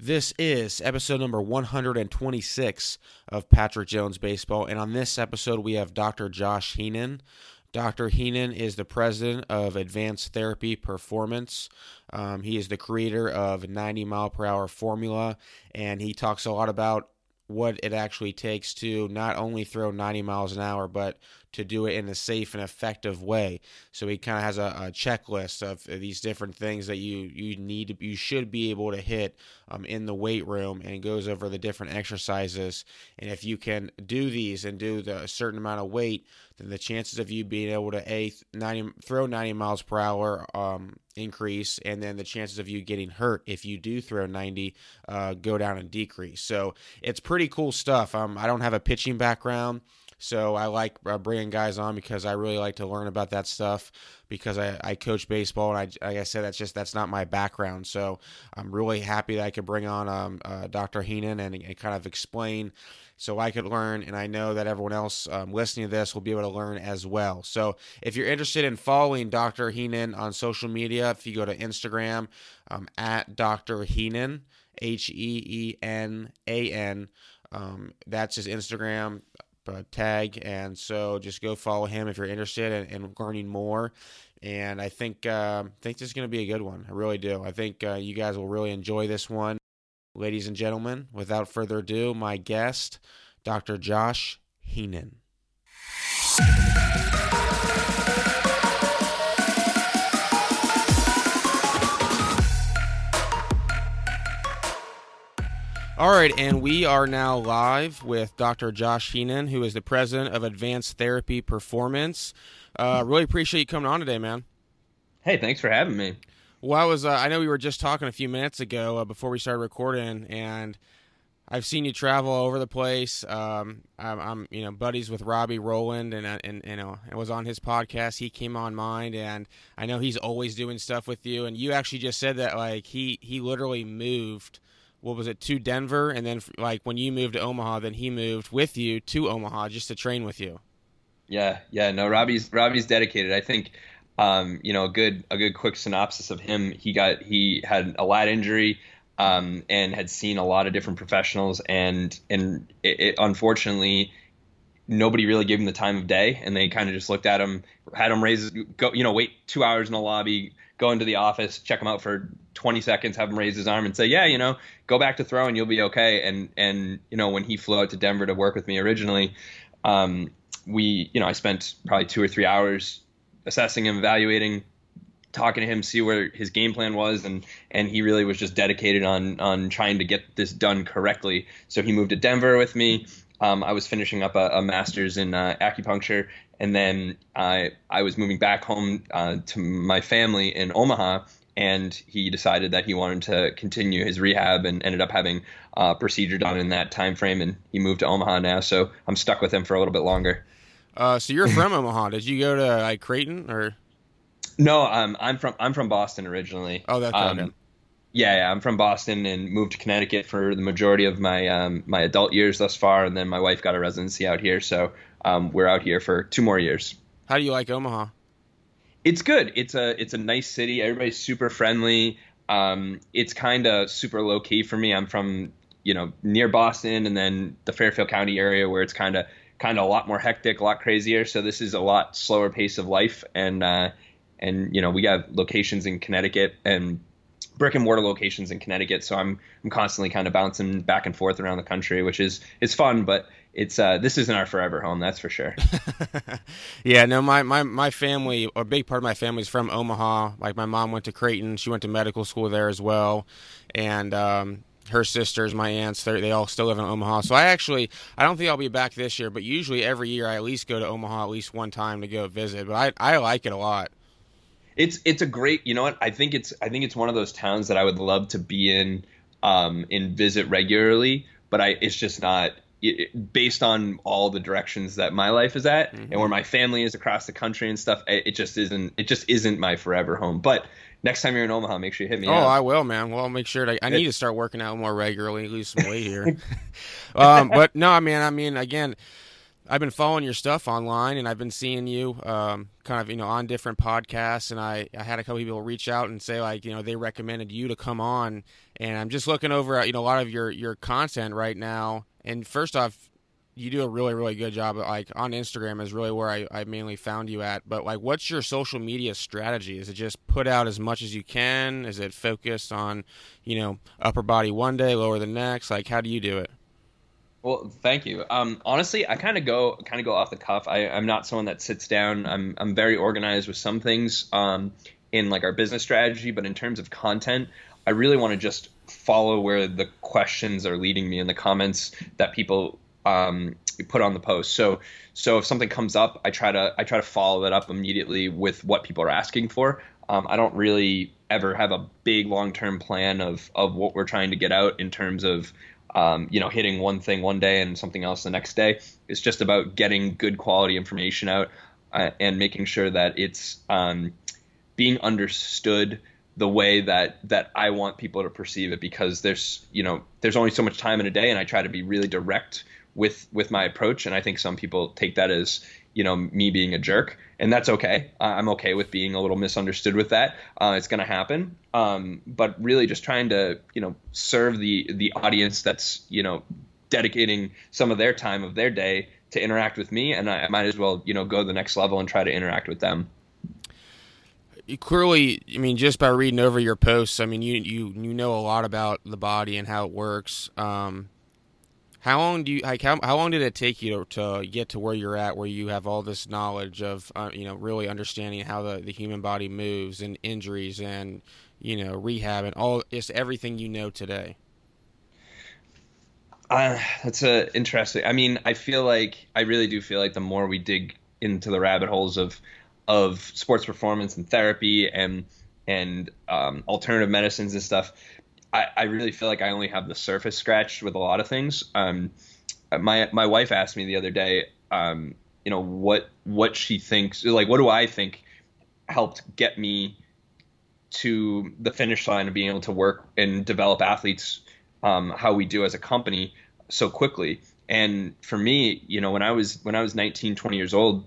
This is episode number 126 of Patrick Jones Baseball. And on this episode, we have Dr. Josh Heenan. Dr. Heenan is the president of Advanced Therapy Performance. Um, he is the creator of 90 mile per hour formula, and he talks a lot about what it actually takes to not only throw 90 miles an hour, but to do it in a safe and effective way. So he kind of has a, a, checklist of these different things that you you need you should be able to hit um, in the weight room, and goes over the different exercises. And if you can do these and do the a certain amount of weight, then the chances of you being able to a 90 throw 90 miles per hour um, increase, and then the chances of you getting hurt if you do throw 90 uh, go down and decrease. So it's pretty cool stuff. Um, I don't have a pitching background. So I like uh, bringing guys on because I really like to learn about that stuff because I, I coach baseball and I, like I said, that's just, that's not my background. So I'm really happy that I could bring on um, uh, Dr. Heenan and, and, kind of explain so I could learn. And I know that everyone else um, listening to this will be able to learn as well. So if you're interested in following Dr. Heenan on social media, if you go to Instagram um, at Dr. Heenan, H E E N A N, um, that's his Instagram uh, tag. And so just go follow him if you're interested in, in learning more. And I think uh, think this is going to be a good one. I really do. I think uh, you guys will really enjoy this one. Ladies and gentlemen, without further ado, my guest, Dr. Josh Heenan. All right, and we are now live with Dr. Josh Heenan, who is the president of Advanced Therapy Performance. Uh, really appreciate you coming on today, man. Hey, thanks for having me. Well, I was uh, I know we were just talking a few minutes ago uh, before we started recording, and I've seen you travel all over the place. Um, I'm, I'm, you know buddies with Robbie Rowland, and uh, and you know I was on his podcast. He came on mine, and I know he's always doing stuff with you. And you actually just said that like he he literally moved what was it to Denver, and then like when you moved to Omaha, then he moved with you to Omaha just to train with you. Yeah, yeah, no, Robbie's Robbie's dedicated. I think, um, you know, a good a good quick synopsis of him. He got he had a lat injury. Um, and had seen a lot of different professionals, and and it, it, unfortunately, nobody really gave him the time of day, and they kind of just looked at him, had him raise, go, you know, wait two hours in the lobby, go into the office, check him out for 20 seconds, have him raise his arm and say, yeah, you know, go back to throwing, you'll be okay. And, and, you know, when he flew out to Denver to work with me originally, um, we, you know, I spent probably two or three hours assessing him, evaluating, talking to him, see where his game plan was, and and he really was just dedicated on on trying to get this done correctly. So he moved to Denver with me. Um, I was finishing up a, a master's in uh, acupuncture, and then I I was moving back home uh, to my family in Omaha, and he decided that he wanted to continue his rehab and ended up having a procedure done in that time frame, and he moved to Omaha now. So I'm stuck with him for a little bit longer. Uh, so you're from Omaha? Did you go to like Creighton or? No, um, I'm from I'm from Boston originally. Oh, that's um, okay. Yeah, yeah, I'm from Boston and moved to Connecticut for the majority of my um, my adult years thus far, and then my wife got a residency out here, so um, we're out here for two more years. How do you like Omaha? It's good. It's a it's a nice city. Everybody's super friendly. Um, it's kind of super low key for me. I'm from you know near Boston, and then the Fairfield County area where it's kind of kind of a lot more hectic, a lot crazier. So this is a lot slower pace of life, and uh, and you know we have locations in Connecticut and brick and mortar locations in Connecticut. So I'm I'm constantly kind of bouncing back and forth around the country, which is is fun, but it's uh, this isn't our forever home, that's for sure. yeah, no, my, my my family, a big part of my family is from Omaha. Like my mom went to Creighton, she went to medical school there as well, and um, her sisters, my aunts, they all still live in Omaha. So I actually, I don't think I'll be back this year, but usually every year I at least go to Omaha at least one time to go visit. But I I like it a lot. It's it's a great, you know what? I think it's I think it's one of those towns that I would love to be in um, and visit regularly, but I it's just not it, based on all the directions that my life is at mm-hmm. and where my family is across the country and stuff it, it, just isn't it just isn't my forever home but next time you're in omaha make sure you hit me up. oh i will man well i'll make sure to, i need to start working out more regularly lose some weight here um, but no i mean i mean again I've been following your stuff online, and I've been seeing you um, kind of you know on different podcasts, and I, I had a couple people reach out and say like you know they recommended you to come on, and I'm just looking over you know a lot of your your content right now. And first off, you do a really really good job. Like on Instagram is really where I, I mainly found you at. But like, what's your social media strategy? Is it just put out as much as you can? Is it focused on you know upper body one day, lower the next? Like, how do you do it? Well, thank you. Um, honestly, I kind of go kind of go off the cuff. I, am not someone that sits down. I'm I'm very organized with some things um, in like our business strategy, but in terms of content, I really want to just follow where the questions are leading me in the comments that people um, put on the post. So so if something comes up, I try to I try to follow it up immediately with what people are asking for. Um, I don't really ever have a big long term plan of of what we're trying to get out in terms of um, you know, hitting one thing one day and something else the next day. It's just about getting good quality information out uh, and making sure that it's um, being understood the way that that I want people to perceive it because there's you know there's only so much time in a day and I try to be really direct with with my approach. And I think some people take that as you know me being a jerk. And that's okay. I'm okay with being a little misunderstood with that. Uh, it's to happen. Um, but really just trying to you know serve the the audience that's you know dedicating some of their time of their day to interact with me. And i, I might as well you know go to the next level and try to interact with them clearly i mean just by reading over your posts i mean you you you know a lot about the body and how it works um, how long do you like? How, how long did it take you to, to get to where you're at, where you have all this knowledge of, uh, you know, really understanding how the, the human body moves and injuries and, you know, rehab and all just everything you know today? Uh, that's a interesting. I mean, I feel like I really do feel like the more we dig into the rabbit holes of of sports performance and therapy and and um, alternative medicines and stuff, I, I really feel like I only have the surface scratched with a lot of things. Um, my my wife asked me the other day, um, you know, what what she thinks, like, what do I think helped get me to the finish line of being able to work and develop athletes um, how we do as a company so quickly. And for me, you know, when I was when I was 19, 20 years old,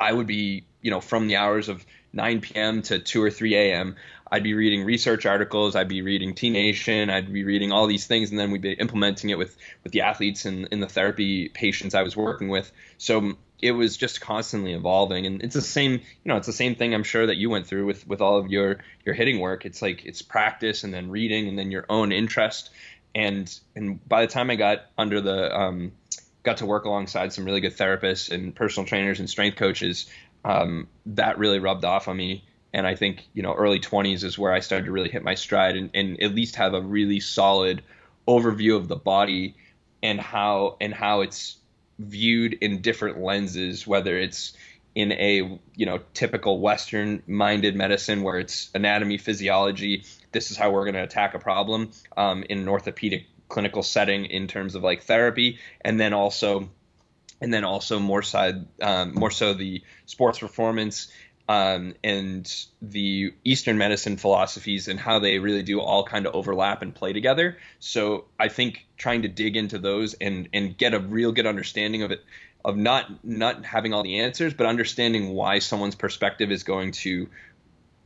I would be, you know, from the hours of 9 p.m. to 2 or 3 a.m. I'd be reading research articles, I'd be reading T Nation, I'd be reading all these things, and then we'd be implementing it with with the athletes and in the therapy patients I was working with. So it was just constantly evolving, and it's the same. You know, it's the same thing I'm sure that you went through with with all of your your hitting work. It's like it's practice, and then reading, and then your own interest. And and by the time I got under the um, got to work alongside some really good therapists and personal trainers and strength coaches, um, that really rubbed off on me and I think you know early 20s is where I started to really hit my stride and, and at least have a really solid overview of the body and how and how it's viewed in different lenses, whether it's in a you know typical Western minded medicine where it's anatomy, physiology. This is how we're going to attack a problem um, in an orthopedic clinical setting in terms of like therapy, and then also and then also more side um, more so the sports performance um, and the Eastern medicine philosophies and how they really do all kind of overlap and play together. So I think trying to dig into those and and get a real good understanding of it, of not not having all the answers, but understanding why someone's perspective is going to,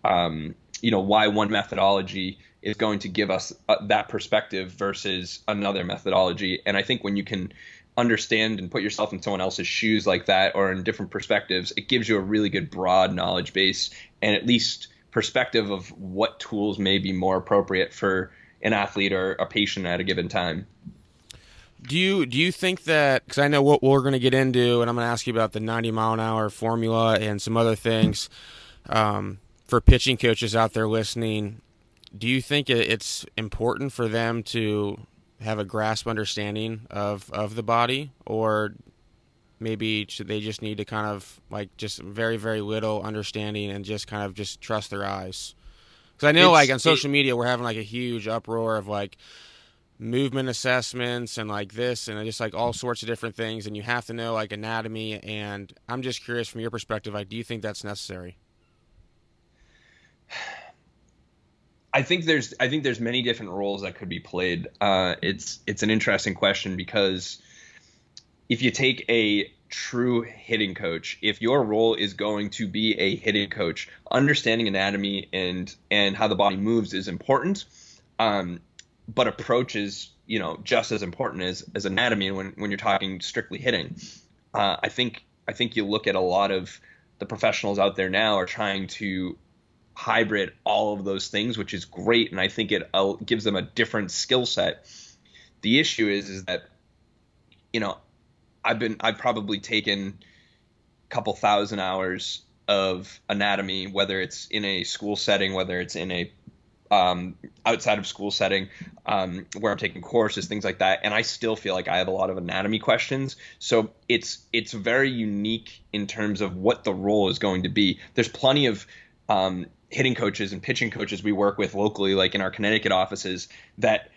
um, you know, why one methodology is going to give us uh, that perspective versus another methodology. And I think when you can understand and put yourself in someone else's shoes like that or in different perspectives, it gives you a really good broad knowledge base and at least perspective of what tools may be more appropriate for an athlete or a patient at a given time. Do you do you think that because I know what we're going to get into, and I'm going to ask you about the 90 mile an hour formula and some other things um, for pitching coaches out there listening. Do you think it's important for them to have a grasp understanding of of the body, or maybe they just need to kind of like just very very little understanding and just kind of just trust their eyes. Because I know it's, like on social it, media we're having like a huge uproar of like movement assessments and like this and uh, just like all sorts of different things and you have to know like anatomy and I'm just curious from your perspective like do you think that's necessary? I think there's I think there's many different roles that could be played. Uh, it's it's an interesting question because if you take a true hitting coach, if your role is going to be a hitting coach, understanding anatomy and and how the body moves is important. Um, but approach is you know just as important as as anatomy when when you're talking strictly hitting. Uh, I think I think you look at a lot of the professionals out there now are trying to hybrid all of those things, which is great, and I think it uh, gives them a different skill set. The issue is is that you know I've been I've probably taken a couple thousand hours of anatomy, whether it's in a school setting, whether it's in a um, outside of school setting um, where I'm taking courses, things like that, and I still feel like I have a lot of anatomy questions. So it's it's very unique in terms of what the role is going to be. There's plenty of um, hitting coaches and pitching coaches we work with locally, like in our Connecticut offices, that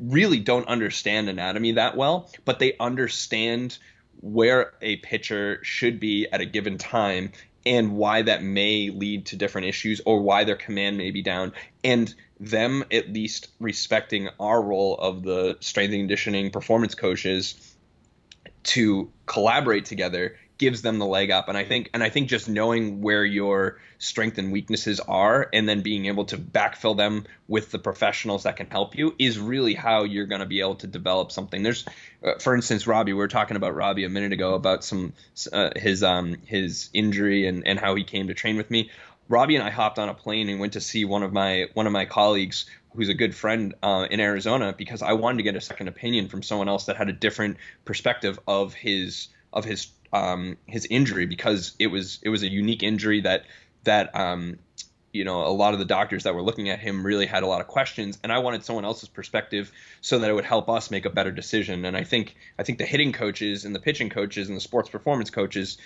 really don't understand anatomy that well, but they understand where a pitcher should be at a given time and why that may lead to different issues or why their command may be down and them at least respecting our role of the strength and conditioning performance coaches to collaborate together gives them the leg up. And i think and i think just knowing where your strength and weaknesses are and then being able to backfill them with the professionals that can help you is really how you're going to be able to develop something. There's uh, for instance robbie we were talking about robbie a minute ago about some uh, his um his injury and and how he came to train with me. Robbie and i hopped on a plane and went to see one of my one of my colleagues who's a good friend uh, in Arizona because I wanted to get a second opinion from someone else that had a different perspective of his of his um, his injury because it was it was a unique injury that that um, you know a lot of the doctors that were looking at him really had a lot of questions and I wanted someone else's perspective so that it would help us make a better decision and I think I think the hitting coaches and the pitching coaches and the sports performance coaches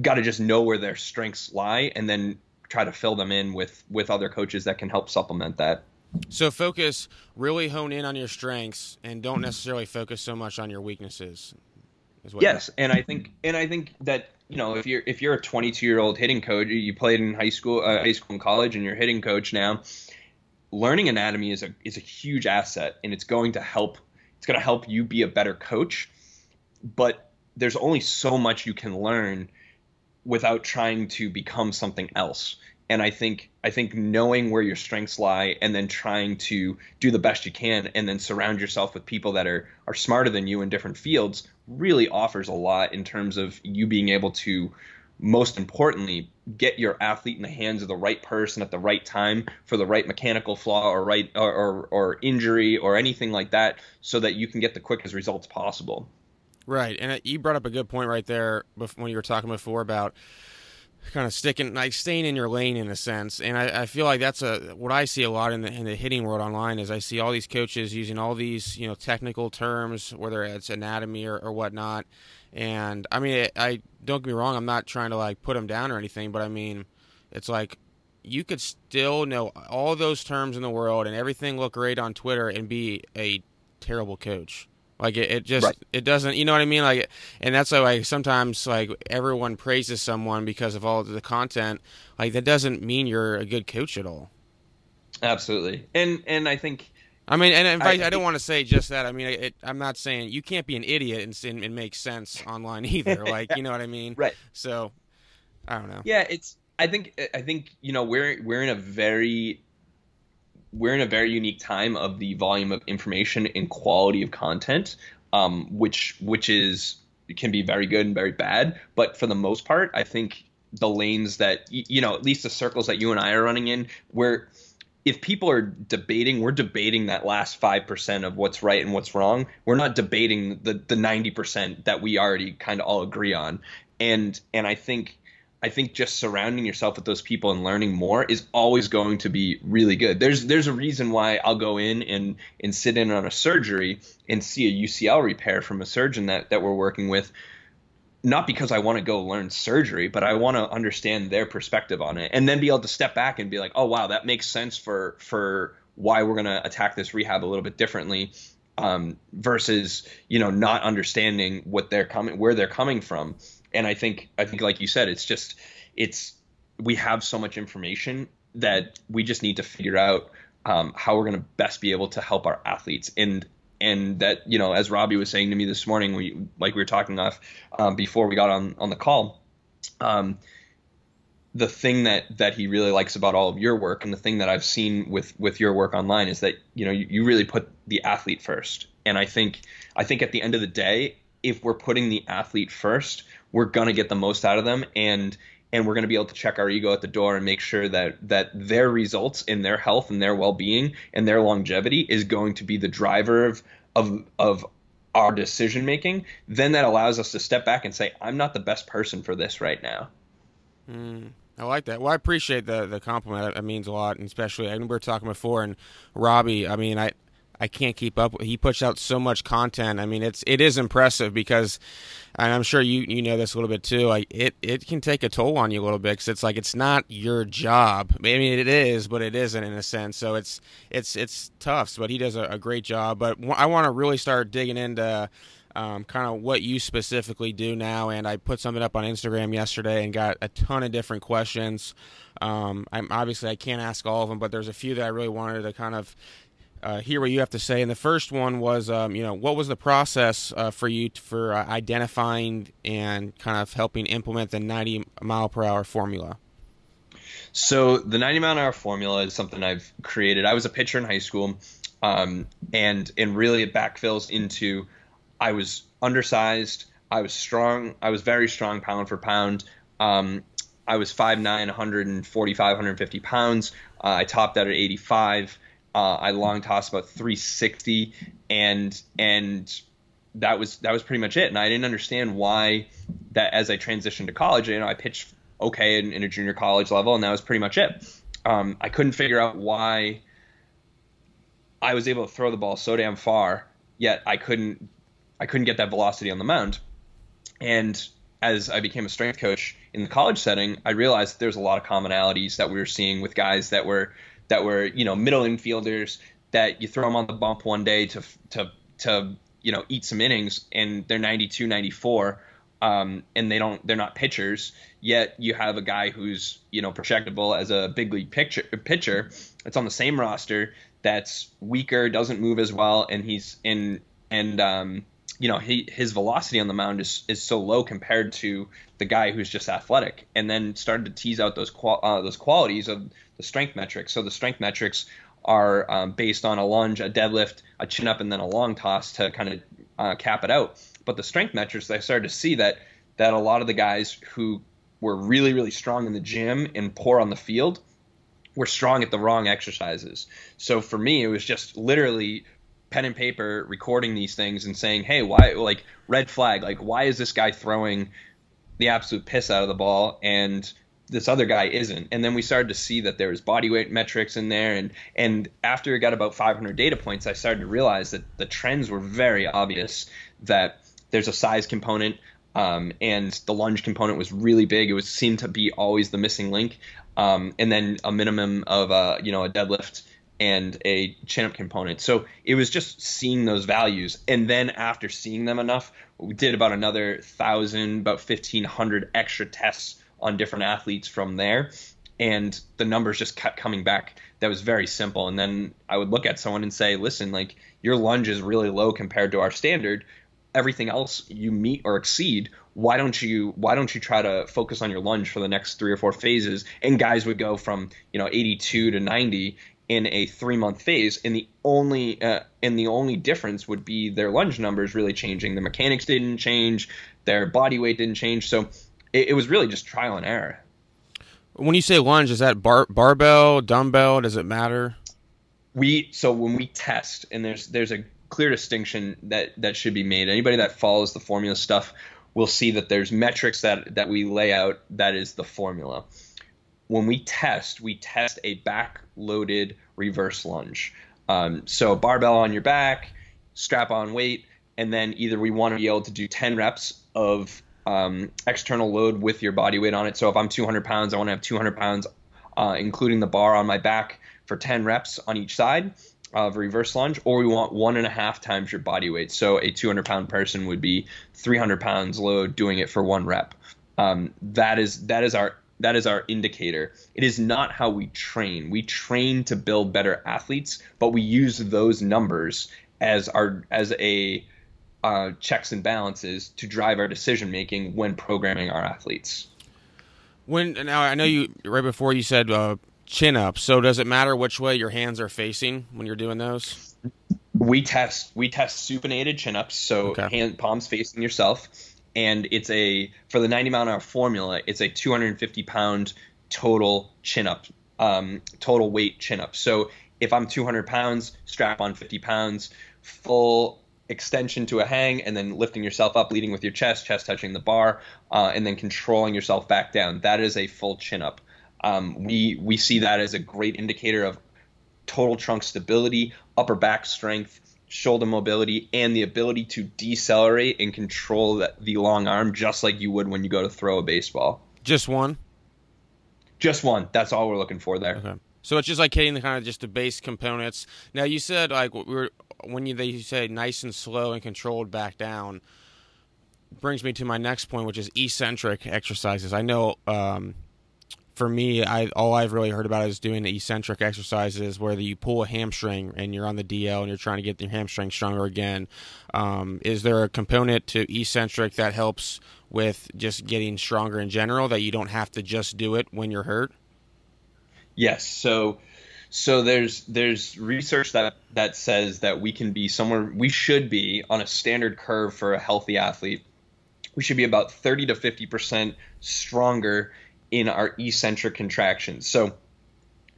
got to just know where their strengths lie and then try to fill them in with with other coaches that can help supplement that. So focus, really hone in on your strengths, and don't necessarily focus so much on your weaknesses yes, and I think and I think that you know if you're if you're a 22 year old hitting coach, you played in high school, uh, high school and college, and you're hitting coach now. Learning anatomy is a is a huge asset, and it's going to help. It's going to help you be a better coach, but there's only so much you can learn without trying to become something else and I think I think knowing where your strengths lie and then trying to do the best you can and then surround yourself with people that are are smarter than you in different fields really offers a lot in terms of you being able to most importantly get your athlete in the hands of the right person at the right time for the right mechanical flaw or right or, or, or injury or anything like that so that you can get the quickest results possible. Right. And uh, you brought up a good point right there when you were talking before about kind of sticking like staying in your lane in a sense and I, I, feel like that's a what i see a lot in the in the hitting world online is i see all these coaches using all these you know technical terms whether it's anatomy or, or whatnot and i mean I, I don't get me wrong i'm not trying to like put them down or anything but i mean it's like you could still know all those terms in the world and everything look great on twitter and be a terrible coach like it, it just right. it doesn't you know what I mean? Like and that's why like sometimes like everyone praises someone because of all the content. Like that doesn't mean you're a good coach at all. Absolutely. And and I think I mean, and in fact, I, I don't want to say just that. I mean, it, I'm not saying you can't be an idiot and, and make sense online either. Like, you know what I mean? Right. So, I don't know. Yeah, it's. I think. I think you know we're we're in a very we're in a very unique time of the volume of information and quality of content, um, which which is can be very good and very bad. But for the most part, I think the lanes that you know, at least the circles that you and I are running in, where if people are debating, we're debating that last five percent of what's right and what's wrong. We're not debating the the ninety percent that we already kind of all agree on. And and I think I think just surrounding yourself with those people and learning more is always going to be really good. There's there's a reason why I'll go in and and sit in on a surgery and see a UCL repair from a surgeon that that we're working with not because I want to go learn surgery, but I want to understand their perspective on it and then be able to step back and be like, "Oh wow, that makes sense for for why we're going to attack this rehab a little bit differently." Um, versus you know not understanding what they're coming where they're coming from and I think I think like you said, it's just it's we have so much information that we just need to figure out um, how we're going to best be able to help our athletes and and that you know, as Robbie was saying to me this morning, we like we were talking off um, before we got on on the call. Um, the thing that that he really likes about all of your work and the thing that I've seen with with your work online is that you know you, you really put the athlete first and I think I think at the end of the day if we're putting the athlete first we're going to get the most out of them and and we're going to be able to check our ego at the door and make sure that that their results in their health and their well-being and their longevity is going to be the driver of of of our decision making then that allows us to step back and say i'm not the best person for this right now mm. I like that. Well, I appreciate the the compliment. That means a lot, and especially I mean, we were talking before, and Robbie. I mean, I I can't keep up. He puts out so much content. I mean, it's it is impressive because, and I'm sure you you know this a little bit too. Like it it can take a toll on you a little bit because it's like it's not your job. I mean, it is, but it isn't in a sense. So it's it's it's tough. But he does a, a great job. But I want to really start digging into um, kind of what you specifically do now. And I put something up on Instagram yesterday and got a ton of different questions. Um, I'm obviously I can't ask all of them, but there's a few that I really wanted to kind of uh, hear what you have to say. And the first one was, um, you know, what was the process uh, for you for uh, identifying and kind of helping implement the 90 mile per hour formula? So the 90 mile an hour formula is something I've created. I was a pitcher in high school, um, and and really it backfills into I was undersized. I was strong. I was very strong pound for pound. Um, I was 5'9", 145, 150 pounds. Uh, I topped out at 85. Uh, I long tossed about 360, and and that was that was pretty much it. And I didn't understand why that as I transitioned to college, you know, I pitched okay in, in a junior college level, and that was pretty much it. Um, I couldn't figure out why I was able to throw the ball so damn far, yet I couldn't I couldn't get that velocity on the mound. And as I became a strength coach in the college setting, I realized there's a lot of commonalities that we were seeing with guys that were that were you know middle infielders that you throw them on the bump one day to to to you know eat some innings and they're 92 94 um, and they don't they're not pitchers yet you have a guy who's you know projectable as a big league pitcher pitcher it's on the same roster that's weaker doesn't move as well and he's in and um, you know he, his velocity on the mound is, is so low compared to the guy who's just athletic and then started to tease out those qual- uh, those qualities of the strength metrics. So the strength metrics are um, based on a lunge a deadlift a chin up and then a long toss to kind of uh, cap it out. But the strength metrics i started to see that that a lot of the guys who were really really strong in the gym and poor on the field were strong at the wrong exercises. So for me it was just literally pen and paper recording these things and saying, "Hey, why like red flag? Like why is this guy throwing the absolute piss out of the ball? And this other guy isn't?" And then we started to see that there was body weight metrics in there and and after it got about 500 data points, I started to realize that the trends were very obvious that there's a size component um, and the lunge component was really big. It was seemed to be always the missing link, um, and then a minimum of a you know a deadlift and a chin up component. So it was just seeing those values. And then after seeing them enough, we did about another thousand, about 1500 extra tests on different athletes from there. And the numbers just kept coming back. That was very simple. And then I would look at someone and say, listen, like your lunge is really low compared to our standard. Everything else you meet or exceed. Why don't you why don't you try to focus on your lunge for the next three or four phases? And guys would go from, you know, 82 to 90 in a three month phase, and the only uh, and the only difference would be their lunge numbers really changing. The mechanics didn't change, their body weight didn't change, so it, it was really just trial and error. When you say lunge, is that bar- barbell, dumbbell? Does it matter? We so when we test, and there's there's a clear distinction that that should be made. Anybody that follows the formula stuff will see that there's metrics that that we lay out that is the formula when we test, we test a back loaded reverse lunge. Um, so barbell on your back, strap on weight, and then either we want to be able to do 10 reps of um, external load with your body weight on it. So if I'm 200 pounds, I want to have 200 pounds, uh, including the bar on my back for 10 reps on each side of reverse lunge, or we want one and a half times your body weight. So a 200 pound person would be 300 pounds load doing it for one rep. Um, that is that is our that is our indicator. It is not how we train. We train to build better athletes, but we use those numbers as our as a uh, checks and balances to drive our decision making when programming our athletes. When now I know you right before you said uh, chin up. So does it matter which way your hands are facing when you're doing those? We test we test supinated chin ups, so okay. hand palms facing yourself, and it's a for the 90 mile an hour formula. It's a 250 pound total chin up, um, total weight chin up. So if I'm 200 pounds, strap on 50 pounds, full extension to a hang, and then lifting yourself up, leading with your chest, chest touching the bar, uh, and then controlling yourself back down. That is a full chin up. Um, we we see that as a great indicator of total trunk stability, upper back strength, shoulder mobility, and the ability to decelerate and control that, the long arm just like you would when you go to throw a baseball. Just one. Just one. That's all we're looking for there. Okay. So it's just like hitting the kind of just the base components. Now you said like we were when you they say nice and slow and controlled back down brings me to my next point, which is eccentric exercises. I know um, for me, I all I've really heard about is doing eccentric exercises where you pull a hamstring and you're on the DL and you're trying to get your hamstring stronger again. Um, is there a component to eccentric that helps with just getting stronger in general that you don't have to just do it when you're hurt? Yes. So so there's there's research that that says that we can be somewhere we should be on a standard curve for a healthy athlete. We should be about 30 to 50 percent stronger in our eccentric contractions. So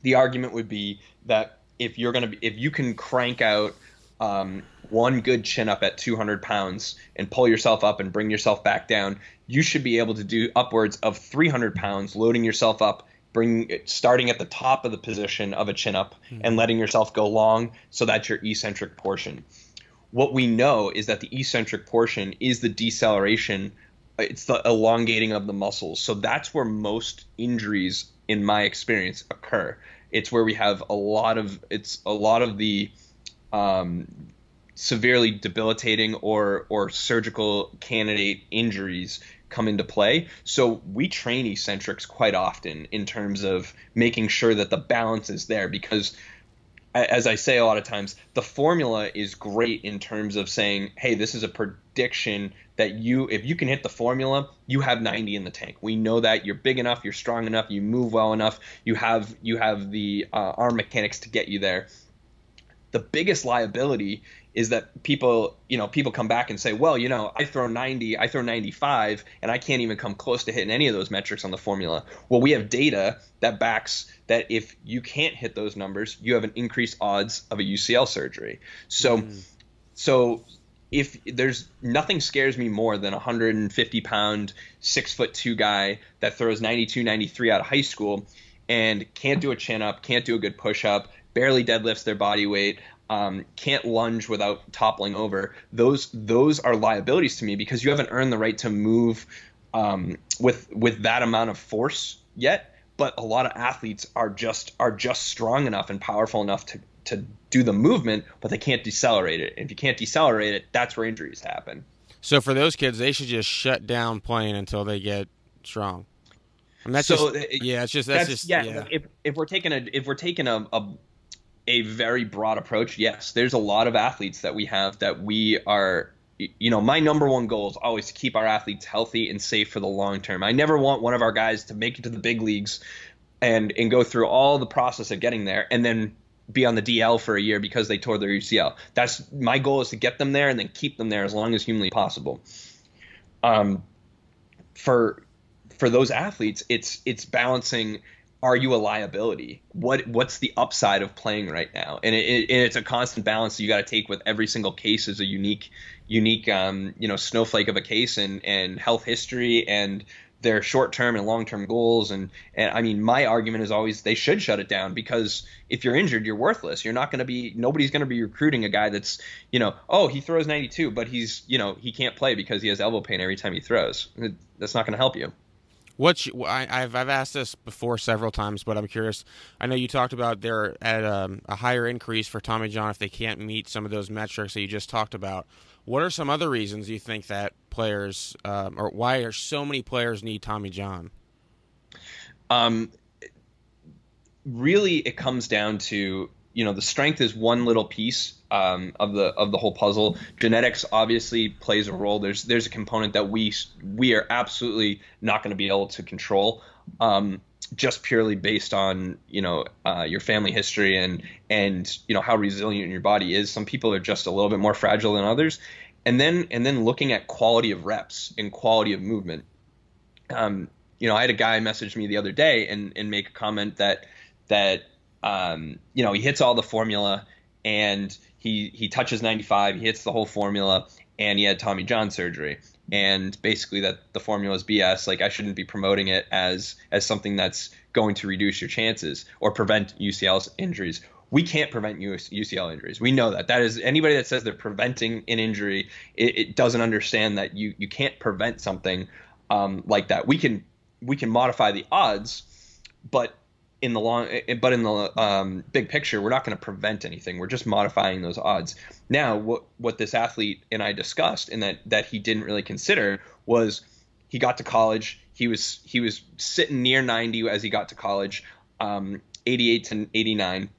the argument would be that if you're to be if you can crank out um, one good chin up at 200 pounds and pull yourself up and bring yourself back down, you should be able to do upwards of 300 pounds, loading yourself up bring starting at the top of the position of a chin up mm-hmm. and letting yourself go long so that's your eccentric portion. What we know is that the eccentric portion is the deceleration. It's the elongating of the muscles. So that's where most injuries in my experience occur. It's where we have a lot of it's a lot of the um, severely debilitating or or surgical candidate injuries come into play. So we train eccentrics quite often in terms of making sure that the balance is there because as I say a lot of times, the formula is great in terms of saying, hey, this is a prediction that you, if you can hit the formula, you have 90 in the tank. We know that you're big enough, you're strong enough, you move well enough, you have you have the uh, arm mechanics to get you there. The biggest liability is that people, you know, people come back and say, well, you know, I throw 90, I throw 95, and I can't even come close to hitting any of those metrics on the formula. Well, we have data that backs that if you can't hit those numbers, you have an increased odds of a UCL surgery. So, mm. so if there's nothing scares me more than a 150 pound, six foot two guy that throws 92, 93 out of high school and can't do a chin up, can't do a good push up, barely deadlifts their body weight um, can't lunge without toppling over. Those those are liabilities to me because you haven't earned the right to move um, with with that amount of force yet. But a lot of athletes are just are just strong enough and powerful enough to to do the movement, but they can't decelerate it. And if you can't decelerate it, that's where injuries happen. So for those kids, they should just shut down playing until they get strong. And that's so, just, yeah, it's just that's, that's just yeah. yeah. If, if we're taking a if we're taking a, a a very broad approach, yes, there's a lot of athletes that we have that we are you know, my number one goal is always to keep our athletes healthy and safe for the long term. I never want one of our guys to make it to the big leagues and and go through all the process of getting there and then be on the DL for a year because they tore their UCL. That's my goal is to get them there and then keep them there as long as humanly possible. Um, for for those athletes, it's it's balancing are you a liability? What what's the upside of playing right now? And, it, it, it's a constant balance that you got to take with every single case is a unique unique um, you know snowflake of a case and and health history and their short term and long term goals and and I mean my argument is always they should shut it down because if you're injured you're worthless. You're not going to be nobody's going to be recruiting a guy that's you know oh he throws 92 but he's you know he can't play because he has elbow pain every time he throws. That's not going to help you. What I, have I've asked this before several times, but I'm curious. I know you talked about they're at um, a higher increase for Tommy John if they can't meet some of those metrics that you just talked about. What are some other reasons you think that players, um, or why are so many players need Tommy John? Um, really, it comes down to you know the strength is one little piece um, of the of the whole puzzle. Genetics obviously plays a role. There's there's a component that we we are absolutely not going to be able to control. Um, just purely based on you know uh, your family history and and you know how resilient your body is. Some people are just a little bit more fragile than others, and then and then looking at quality of reps and quality of movement. Um, you know, I had a guy message me the other day and and make a comment that that um, you know he hits all the formula and he he touches 95, he hits the whole formula, and he had Tommy John surgery and basically that the formula is BS. Like I shouldn't be promoting it as as something that's going to reduce your chances or prevent UCL injuries. We can't prevent UCL injuries. We know that. That is anybody that says they're preventing an injury, it, it doesn't understand that you you can't prevent something um, like that. We can we can modify the odds, but in the long eh, but in the um, big picture we're not going to prevent anything. We're just modifying those odds. Now what what this athlete and i discussed and that that he didn't really consider was he got to college. He was he was sitting near 90 as he got to college um, 88 to 89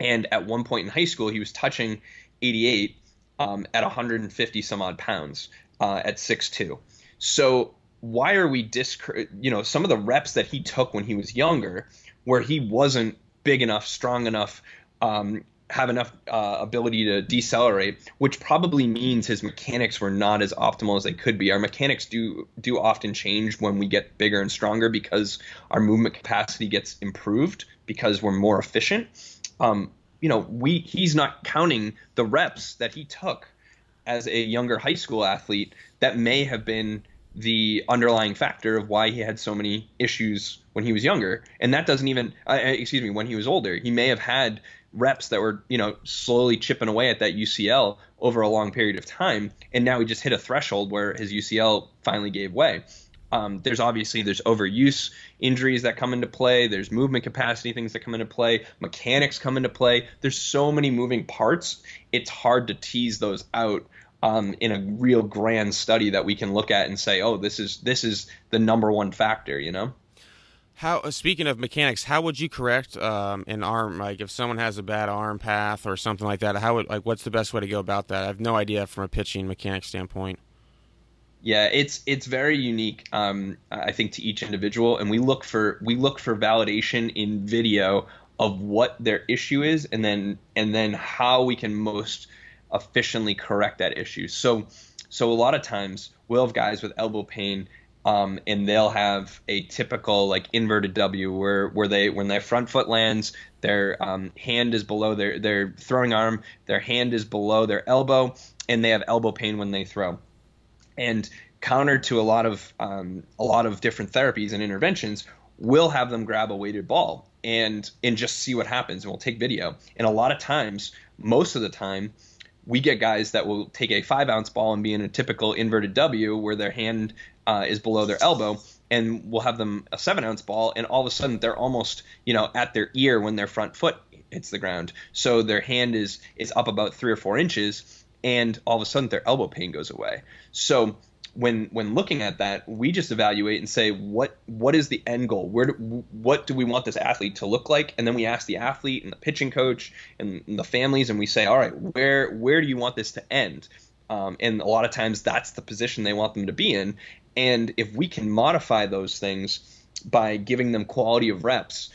and at one point in high school he was touching 88 um, at 150 some odd pounds uh, at 6'2 so why are we disc you know some of the reps that he took when he was younger where he wasn't big enough, strong enough, um, have enough uh, ability to decelerate, which probably means his mechanics were not as optimal as they could be. Our mechanics do do often change when we get bigger and stronger because our movement capacity gets improved because we're more efficient. Um, you know, we he's not counting the reps that he took as a younger high school athlete that may have been the underlying factor of why he had so many issues when he was younger. And that doesn't even uh, uh excuse me when he was older. He may have had reps that were you know slowly chipping away at that UCL over a long period of time. And now he just hit a threshold where his UCL finally gave way. Um, there's obviously there's overuse injuries that come into play. There's movement capacity things that come into play. Mechanics come into play. There's so many moving parts. It's hard to tease those out um, in a real grand study that we can look at and say, oh, this is this is the number one factor, you know. How uh, speaking of mechanics, how would you correct um, an arm? Like if someone has a bad arm path or something like that, how would like what's the best way to go about that? I have no idea from a pitching mechanic standpoint. Yeah, it's it's very unique. Um, I think to each individual, and we look for we look for validation in video of what their issue is, and then and then how we can most efficiently correct that issue. So, so a lot of times we'll have guys with elbow pain, um, and they'll have a typical like inverted W where where they when their front foot lands, their um, hand is below their their throwing arm, their hand is below their elbow, and they have elbow pain when they throw. And counter to a lot of um, a lot of different therapies and interventions, we'll have them grab a weighted ball and and just see what happens. And we'll take video. And a lot of times, most of the time, we get guys that will take a five ounce ball and be in a typical inverted W where their hand uh, is below their elbow, and we'll have them a seven ounce ball, and all of a sudden they're almost you know at their ear when their front foot hits the ground. So their hand is is up about three or four inches, and all of a sudden their elbow pain goes away. So when when looking at that, we just evaluate and say what what is the end goal? Where do, what do we want this athlete to look like? And then we ask the athlete and the pitching coach and, and the families, and we say, all right, where where do you want this to end? Um, and a lot of times that's the position they want them to be in. And if we can modify those things by giving them quality of reps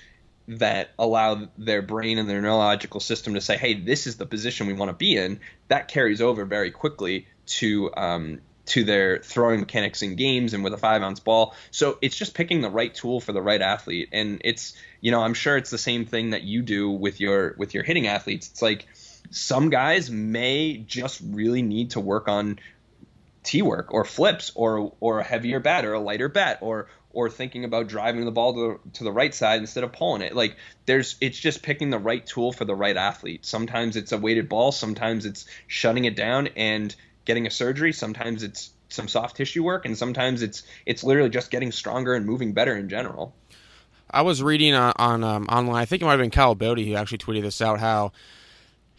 that allow their brain and their neurological system to say, hey, this is the position we want to be in, that carries over very quickly to um, to their throwing mechanics in games and with a five ounce ball. So it's just picking the right tool for the right athlete. And it's you know I'm sure it's the same thing that you do with your with your hitting athletes. It's like some guys may just really need to work on T work or flips or or a heavier bat or a lighter bat or or thinking about driving the ball to, to the right side instead of pulling it. Like there's it's just picking the right tool for the right athlete. Sometimes it's a weighted ball, sometimes it's shutting it down and getting a surgery. Sometimes it's some soft tissue work, and sometimes it's it's literally just getting stronger and moving better in general. I was reading on, on um, online. I think it might have been Kyle Boddy who actually tweeted this out. How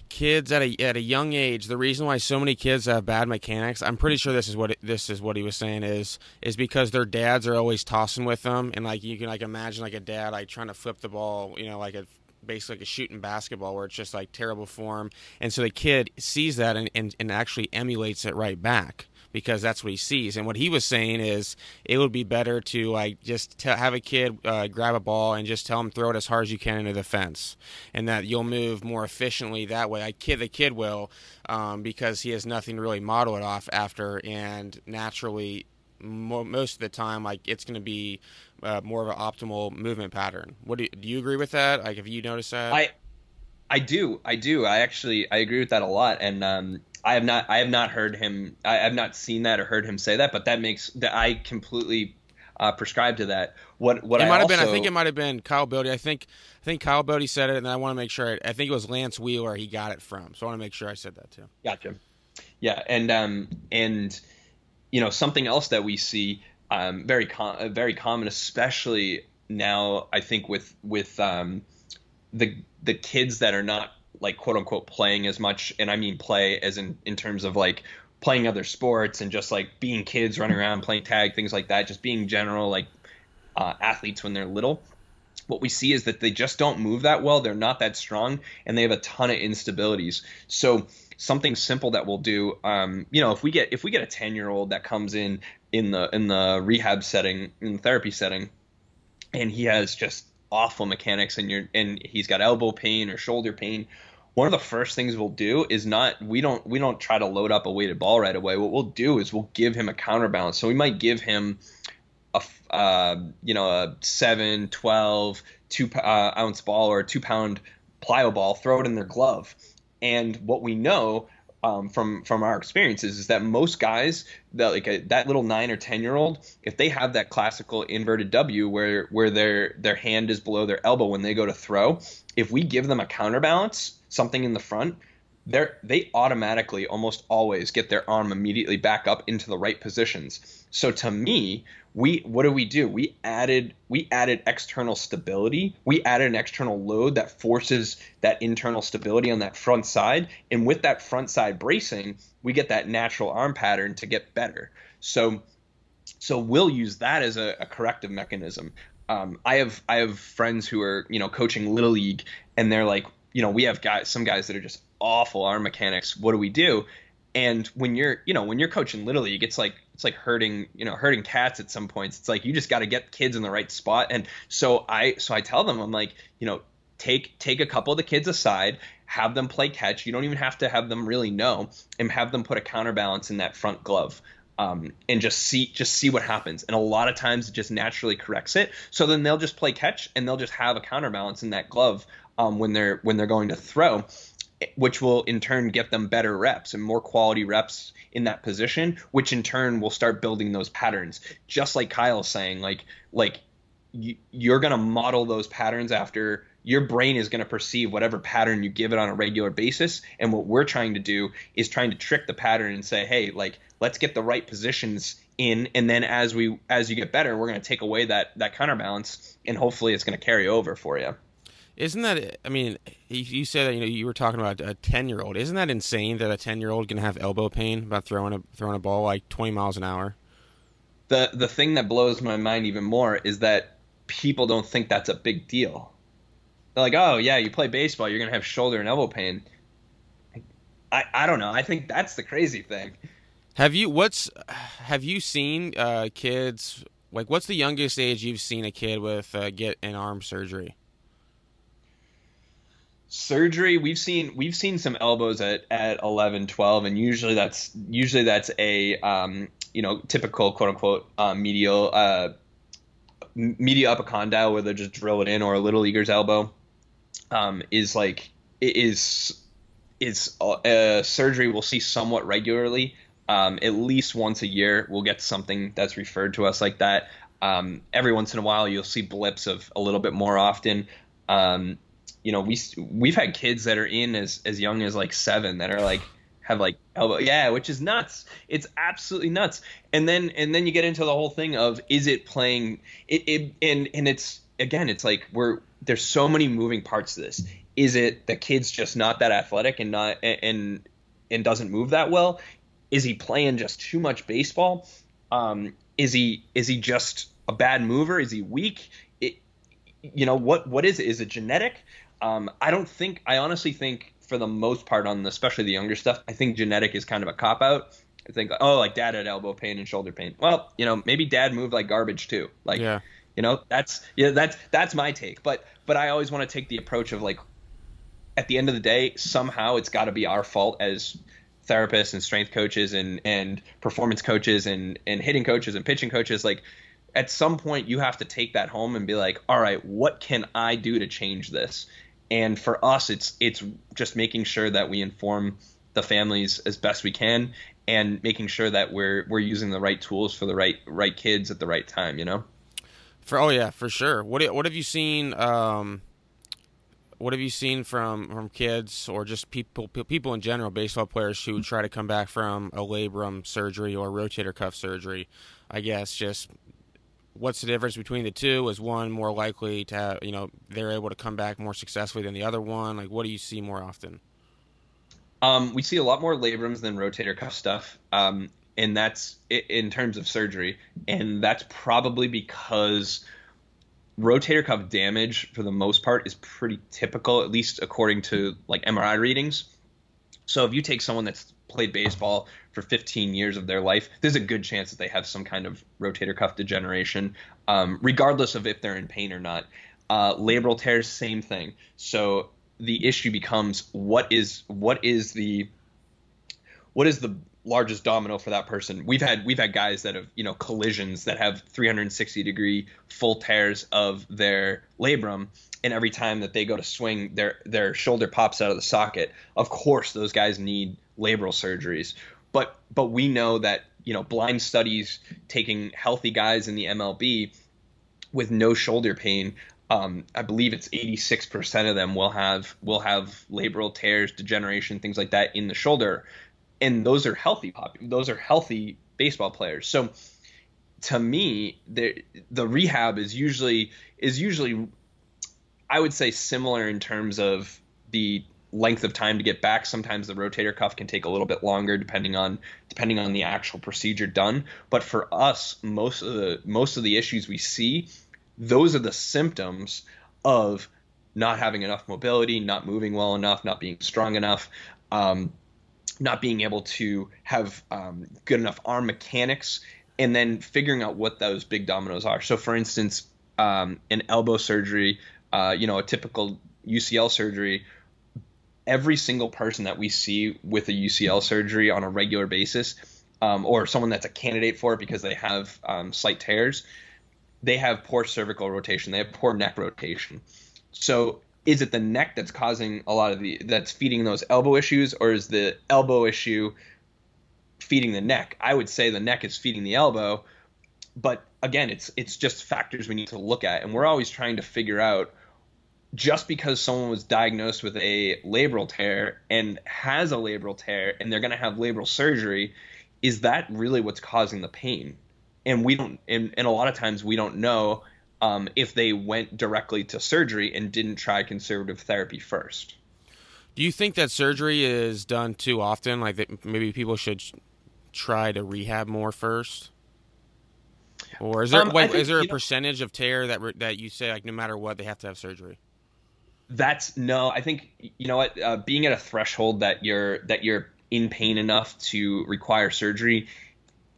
kids at a at a young age, the reason why so many kids have bad mechanics, I'm pretty sure this is what it, this is what he was saying is is because their dads are always tossing with them, and like you can like imagine like a dad like trying to flip the ball, you know, like a basically like a shooting basketball where it's just like terrible form, and so the kid sees that and, and, and actually emulates it right back because that's what he sees. And what he was saying is it would be better to like just t- have a kid uh, grab a ball and just tell him throw it as hard as you can into the fence, and that you'll move more efficiently that way. I kid the kid will um, because he has nothing to really model it off after, and naturally. most of the time, like it's going to be uh, more of an optimal movement pattern. What do you, do you agree with that? Like, have you noticed that? I I do, I do. I actually I agree with that a lot, and um, I have not I have not heard him I have not seen that or heard him say that, but that makes that I completely uh, prescribe to that. What what it I might also, have been I think it might have been Kyle Boddy. I think I think Kyle Boddy said it, and I want to make sure. I, I think it was Lantz Wheeler he got it from. So I want to make sure I said that too. Gotcha. Yeah, and um and you know something else that we see um, very com- very common, especially now. I think with with um, the the kids that are not like quote unquote playing as much, and I mean play as in in terms of like playing other sports and just like being kids running around playing tag things like that just being general like uh, athletes when they're little what we see is that they just don't move that well they're not that strong and they have a ton of instabilities so something simple that we'll do um, you know if we get if we get a 10 year old that comes in in the in the rehab setting in the therapy setting and he has just awful mechanics and you're and he's got elbow pain or shoulder pain. One of the first things we'll do is not we don't we don't try to load up a weighted ball right away. What we'll do is we'll give him a counterbalance. So we might give him a uh, you know a 7 12 2 uh, ounce ball or a 2 pound plyo ball throw it in their glove. And what we know um, from from our experiences is that most guys that like a, that little nine or ten year old, if they have that classical inverted W where where their their hand is below their elbow when they go to throw, if we give them a counterbalance, something in the front, they they automatically almost always get their arm immediately back up into the right positions. So to me, we what do we do? We added we added external stability. We added an external load that forces that internal stability on that front side, and with that front side bracing, we get that natural arm pattern to get better. So so we'll use that as a, a corrective mechanism. Um, I have I have friends who are you know coaching little league, and they're like, you know, we have guys some guys that are just awful arm mechanics. What do we do? And when you're, you know, when you're coaching little league, it's like it's like herding, you know, herding cats at some points. It's like you just got to get kids in the right spot. And so I, so I tell them, I'm like, you know, take take a couple of the kids aside, have them play catch. You don't even have to have them really know, and have them put a counterbalance in that front glove. Um, and just see just see what happens. And a lot of times it just naturally corrects it. So then they'll just play catch and they'll just have a counterbalance in that glove um, when they're when they're going to throw which will in turn get them better reps and more quality reps in that position, which in turn will start building those patterns. Just like Kyle's saying, like like you're going to model those patterns after your brain is going to perceive whatever pattern you give it on a regular basis. And what we're trying to do is trying to trick the pattern and say hey like let's get the right positions in. And then as we as you get better we're going to take away that that counterbalance and hopefully it's going to carry over for you isn't that? I mean, you said that you know you were talking about a ten year old. Isn't that insane that a ten year old can have elbow pain about throwing a throwing a ball like twenty miles an hour? The the thing that blows my mind even more is that people don't think that's a big deal. They're like, oh yeah, you play baseball, you're gonna have shoulder and elbow pain. I I don't know. I think that's the crazy thing. Have you what's have you seen uh, kids like what's the youngest age you've seen a kid with uh, get an arm surgery? Surgery we've seen we've seen some elbows at at 11 12 and usually that's usually that's a um, you know typical quote unquote uh, medial uh, medial epicondyle where they just drill it in or a little leaguer's elbow um, is like is is uh, surgery we'll see somewhat regularly. Um, at least once a year we'll get something that's referred to us like that. Um, every once in a while you'll see blips of a little bit more often. Um, you know, we we've had kids that are in as as young as like seven that are like have like elbow yeah which is nuts it's absolutely nuts and then and then you get into the whole thing of is it playing it, it and and it's again it's like we're there's so many moving parts to this Is it the kid's just not that athletic and not and and doesn't move that well? Is he playing just too much baseball? Um, is he is he just a bad mover? Is he weak? It, you know what what is it? Is it genetic? Um, I don't think. I honestly think for the most part on the, especially the younger stuff, I think genetic is kind of a cop out. I think oh like dad had elbow pain and shoulder pain. Well, you know maybe dad moved like garbage too. Like yeah. you know that's yeah that's that's my take. But but I always want to take the approach of like at the end of the day somehow it's got to be our fault as therapists and strength coaches and and performance coaches and and hitting coaches and pitching coaches like at some point you have to take that home and be like all right what can i do to change this and for us it's it's just making sure that we inform the families as best we can and making sure that we're we're using the right tools for the right right kids at the right time you know for oh yeah for sure what what have you seen um what have you seen from from kids or just people people in general, baseball players who try to come back from a labrum surgery or rotator cuff surgery? I guess just what's the difference between the two? Is one more likely to have, you know they're able to come back more successfully than the other one? Like what do you see more often? Um, we see a lot more labrums than rotator cuff stuff, um, and that's in terms of surgery, and that's probably because rotator cuff damage for the most part is pretty typical, at least according to like MRI readings. So if you take someone that's played baseball for 15 years of their life, there's a good chance that they have some kind of rotator cuff degeneration, um, regardless of if they're in pain or not. Uh, labral tears, same thing. So the issue becomes what is what is the what is the largest domino for that person. We've had we've had guys that have you know collisions that have 360 degree full tears of their labrum, and every time that they go to swing, their their shoulder pops out of the socket. Of course, those guys need labral surgeries, but but we know that you know blind studies taking healthy guys in the MLB with no shoulder pain. Um, I believe it's 86% of them will have will have labral tears, degeneration, things like that in the shoulder and those are healthy pop those are healthy baseball players. So to me, the the rehab is usually is usually I would say similar in terms of the length of time to get back. Sometimes the rotator cuff can take a little bit longer depending on depending on the actual procedure done. But for us, most of the most of the issues we see, those are the symptoms of not having enough mobility, not moving well enough, not being strong enough. Um, not being able to have um, good enough arm mechanics, and then figuring out what those big dominoes are. So, for instance, um, an elbow surgery, uh, you know, a typical UCL surgery, every single person that we see with a UCL surgery on a regular basis, um, or someone that's a candidate for it because they have um, slight tears, they have poor cervical rotation, they have poor neck rotation. So is it the neck that's causing a lot of the that's feeding those elbow issues or is the elbow issue feeding the neck i would say the neck is feeding the elbow but again it's it's just factors we need to look at and we're always trying to figure out just because someone was diagnosed with a labral tear and has a labral tear and they're going to have labral surgery is that really what's causing the pain and we don't and, and a lot of times we don't know um, if they went directly to surgery and didn't try conservative therapy first. Do you think that surgery is done too often? Like that maybe people should try to rehab more first? Or is there um, wait, think, is there a percentage know, of tear that that you say like no matter what they have to have surgery? That's no. I think you know what uh, being at a threshold that you're that you're in pain enough to require surgery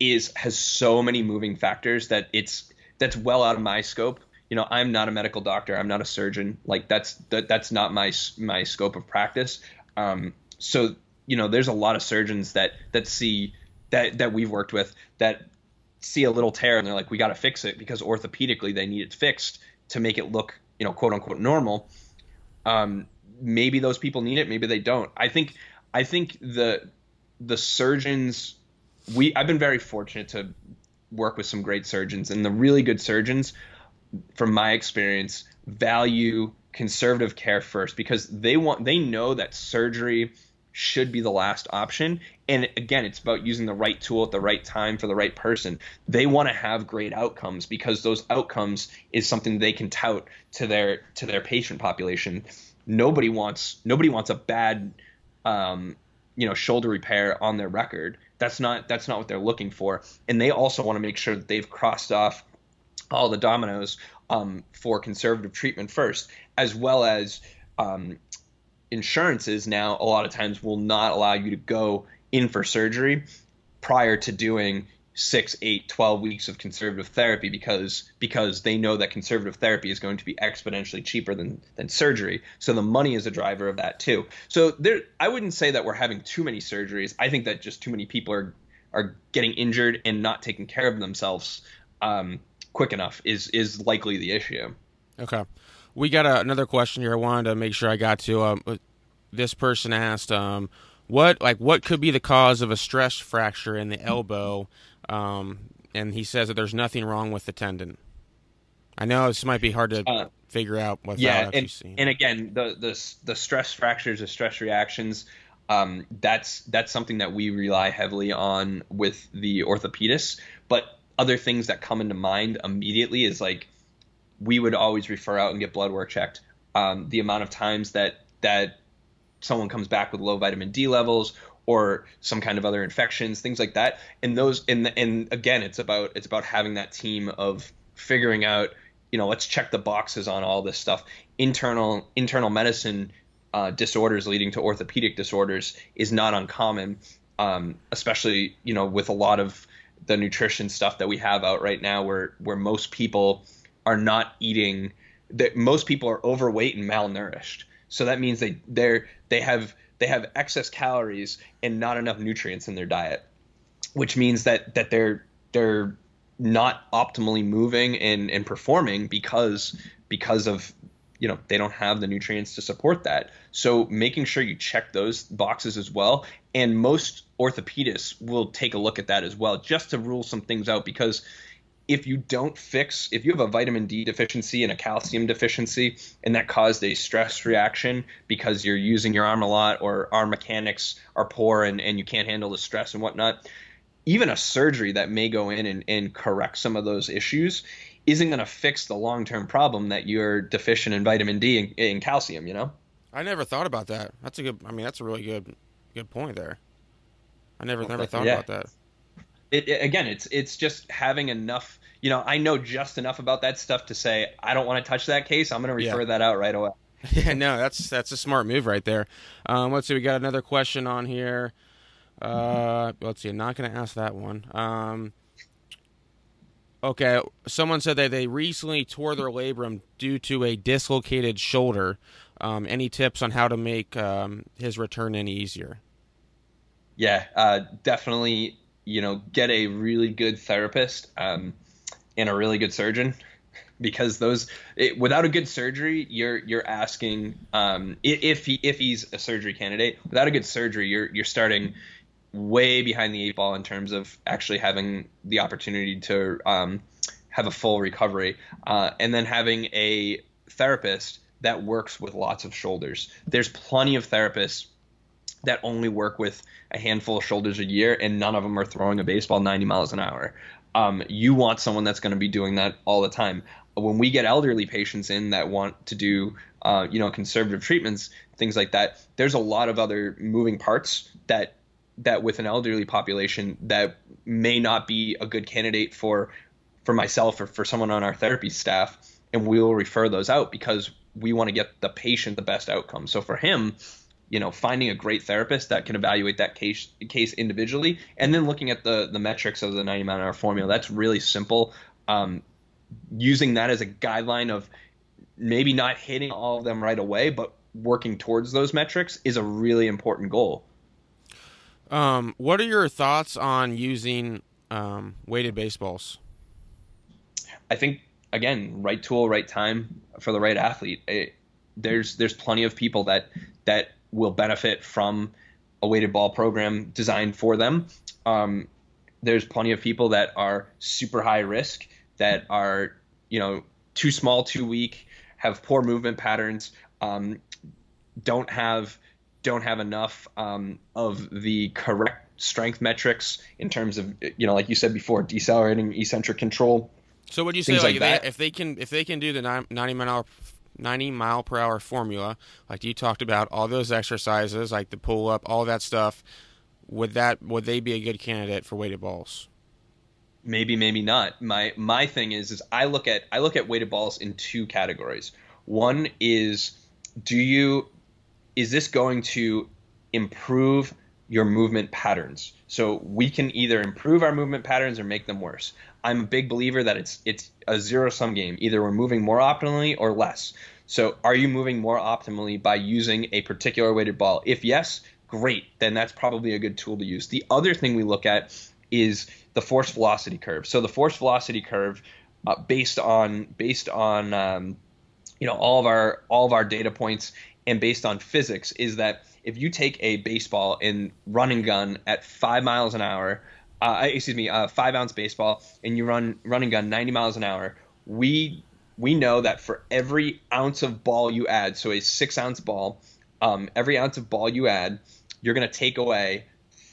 is has so many moving factors that it's that's well out of my scope. You know, I'm not a medical doctor. I'm not a surgeon. Like that's that, that's not my my scope of practice. Um, so you know, there's a lot of surgeons that that see that that we've worked with that see a little tear and they're like, we got to fix it because orthopedically they need it fixed to make it look, you know, quote unquote normal. Um, maybe those people need it, maybe they don't. I think I think the the surgeons we I've been very fortunate to work with some great surgeons, and the really good surgeons, from my experience, value conservative care first because they want they know that surgery should be the last option. And again, it's about using the right tool at the right time for the right person. They want to have great outcomes because those outcomes is something they can tout to their to their patient population. nobody wants nobody wants a bad um, you know shoulder repair on their record. That's not that's not what they're looking for, and they also want to make sure that they've crossed off all the dominoes um, for conservative treatment first, as well as um, insurances now a lot of times will not allow you to go in for surgery prior to doing six, eight, 12 weeks of conservative therapy because because they know that conservative therapy is going to be exponentially cheaper than than surgery. So the money is a driver of that too. So there I wouldn't say that we're having too many surgeries. I think that just too many people are are getting injured and not taking care of themselves um, quick enough is is likely the issue. Okay. We got a, another question here. I wanted to make sure I got to. Um, this person asked, um, "What like what could be the cause of a stress fracture in the elbow?" Um, and he says that there's nothing wrong with the tendon. I know this might be hard to uh, figure out without yeah, and, and again, the, the the stress fractures, the stress reactions, um, that's that's something that we rely heavily on with the orthopedist. But other things that come into mind immediately is like we would always refer out and get blood work checked. Um, the amount of times that that someone comes back with low vitamin D levels or some kind of other infections, things like that. And those and and again, it's about it's about having that team of figuring out, you know, let's check the boxes on all this stuff. Internal internal medicine uh, disorders leading to orthopedic disorders is not uncommon, um, especially you know with a lot of the nutrition stuff that we have out right now, where where most people are not eating. That most people are overweight and malnourished. So that means they they're they have they have excess calories and not enough nutrients in their diet, which means that that they're they're not optimally moving and, and performing because because of you know they don't have the nutrients to support that. So making sure you check those boxes as well. And most orthopedists will take a look at that as well just to rule some things out because if you don't fix if you have a vitamin D deficiency and a calcium deficiency and that caused a stress reaction because you're using your arm a lot or arm mechanics are poor and, and you can't handle the stress and whatnot, even a surgery that may go in and, and correct some of those issues isn't going to fix the long term problem that you're deficient in vitamin D and, and calcium, you know? I never thought about that. That's a good I mean that's a really good good point there. I never well, never thought yeah. about that it, it, again, it's it's just having enough. You know, I know just enough about that stuff to say I don't want to touch that case. I'm going to refer yeah. that out right away. Yeah, no, that's that's a smart move right there. Um, let's see, we got another question on here. Uh, let's see, I'm not going to ask that one. Um, okay, someone said that they recently tore their labrum due to a dislocated shoulder. Um, any tips on how to make um, his return any easier? Yeah, uh, definitely you know, get a really good therapist um, and a really good surgeon because those it, without a good surgery you're you're asking um, if he if he's a surgery candidate without a good surgery you're you're starting way behind the eight ball in terms of actually having the opportunity to um, have a full recovery uh, and then having a therapist that works with lots of shoulders. There's plenty of therapists that only work with a handful of shoulders a year, and none of them are throwing a baseball 90 miles an hour. Um, you want someone that's going to be doing that all the time. When we get elderly patients in that want to do, uh, you know, conservative treatments, things like that, there's a lot of other moving parts that that with an elderly population that may not be a good candidate for for myself or for someone on our therapy staff, and we will refer those out because we want to get the patient the best outcome. So for him, you know finding a great therapist that can evaluate that case case individually and then looking at the the metrics of the 90 mile an hour formula. That's really simple. Um, using that as a guideline of maybe not hitting all of them right away but working towards those metrics is a really important goal. Um, what are your thoughts on using um, weighted baseballs? I think again right tool right time for the right athlete. It, there's there's plenty of people that that will benefit from a weighted ball program designed for them. Um, there's plenty of people that are super high risk that are you know too small, too weak, have poor movement patterns, um, don't have don't have enough um, of the correct strength metrics in terms of you know like you said before decelerating eccentric control. So what do you say like, like they, if they can if they can do the 90 mile 90 mile per hour formula, like you talked about, all those exercises, like the pull up, all that stuff, would that would they be a good candidate for weighted balls? Maybe, maybe not. My my thing is is I look at I look at weighted balls in two categories. One is do you is this going to improve your movement patterns? So we can either improve our movement patterns or make them worse. I'm a big believer that it's it's a zero sum game. Either we're moving more optimally or less. So are you moving more optimally by using a particular weighted ball? If yes, great. Then that's probably a good tool to use. The other thing we look at is the force velocity curve. So the force velocity curve, uh, based on based on um, you know all of our all of our data points and based on physics, is that if you take a baseball and run and gun at five miles an hour uh, excuse me, a five ounce baseball, and you run running gun 90 miles an hour, we we know that for every ounce of ball you add, so a six ounce ball, um, every ounce of ball you add, you're going to take away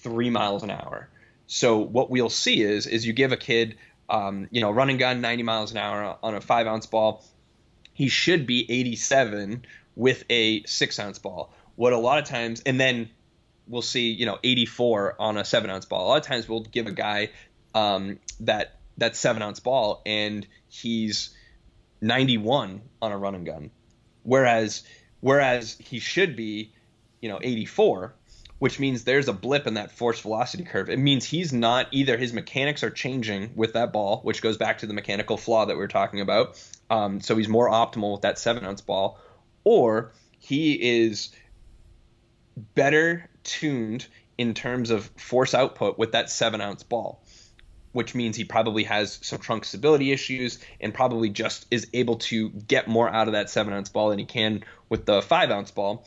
three miles an hour. So what we'll see is is you give a kid, um, you know, running gun 90 miles an hour on a five ounce ball, he should be 87 with a six ounce ball. What a lot of times, and then we'll see, you know, 84 on a seven ounce ball. A lot of times we'll give a guy um, that that seven ounce ball and he's 91 on a run and gun, whereas whereas he should be, you know, 84, which means there's a blip in that force velocity curve. It means he's not either his mechanics are changing with that ball, which goes back to the mechanical flaw that we are talking about. Um, so he's more optimal with that seven ounce ball, or he is better tuned in terms of force output with that seven ounce ball, which means he probably has some trunk stability issues and probably just is able to get more out of that seven ounce ball than he can with the five ounce ball.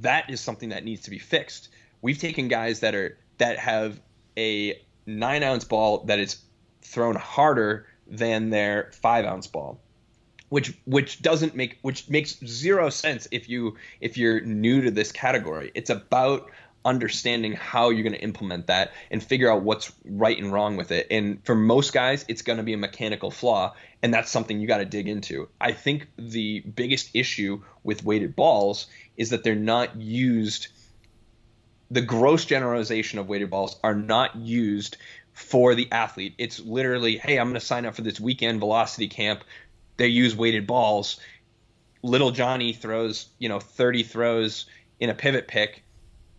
That is something that needs to be fixed. We've taken guys that are that have a nine ounce ball that is thrown harder than their five ounce ball which which doesn't make which makes zero sense if you if you're new to this category. It's about understanding how you're going to implement that and figure out what's right and wrong with it. And for most guys, it's going to be a mechanical flaw, and that's something you got to dig into. I think the biggest issue with weighted balls is that they're not used. The gross generalization of weighted balls are not used for the athlete. It's literally, hey, I'm going to sign up for this weekend velocity camp they use weighted balls. Little Johnny throws, you know, 30 throws in a pivot pick,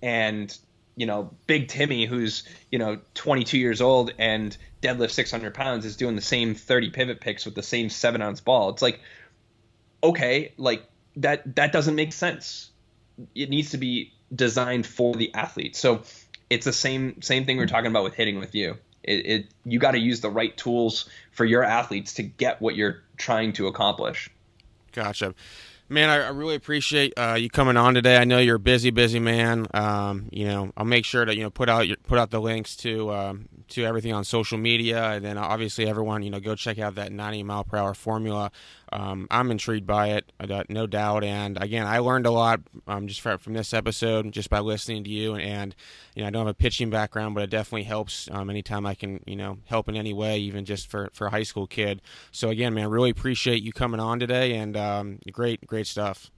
and you know, Big Timmy, who's you know 22 years old and deadlift 600 pounds, is doing the same 30 pivot picks with the same seven ounce ball. It's like, okay, like that that doesn't make sense. It needs to be designed for the athlete. So it's the same same thing we we're talking about with hitting with you. It, it you got to use the right tools for your athletes to get what you're trying to accomplish. Gotcha. Man, I, I really appreciate uh, you coming on today. I know you're a busy, busy man. Um, you know, I'll make sure to you know put out your, put out the links to um, to everything on social media, and then obviously everyone you know go check out that 90 mile per hour formula. Um, I'm intrigued by it, I got no doubt. And again, I learned a lot um, just from this episode, just by listening to you. And, and, you know, I don't have a pitching background, but it definitely helps um, anytime I can, you know, help in any way, even just for for a high school kid. So again, man, really appreciate you coming on today, and um, great, great stuff.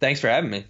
Thanks for having me.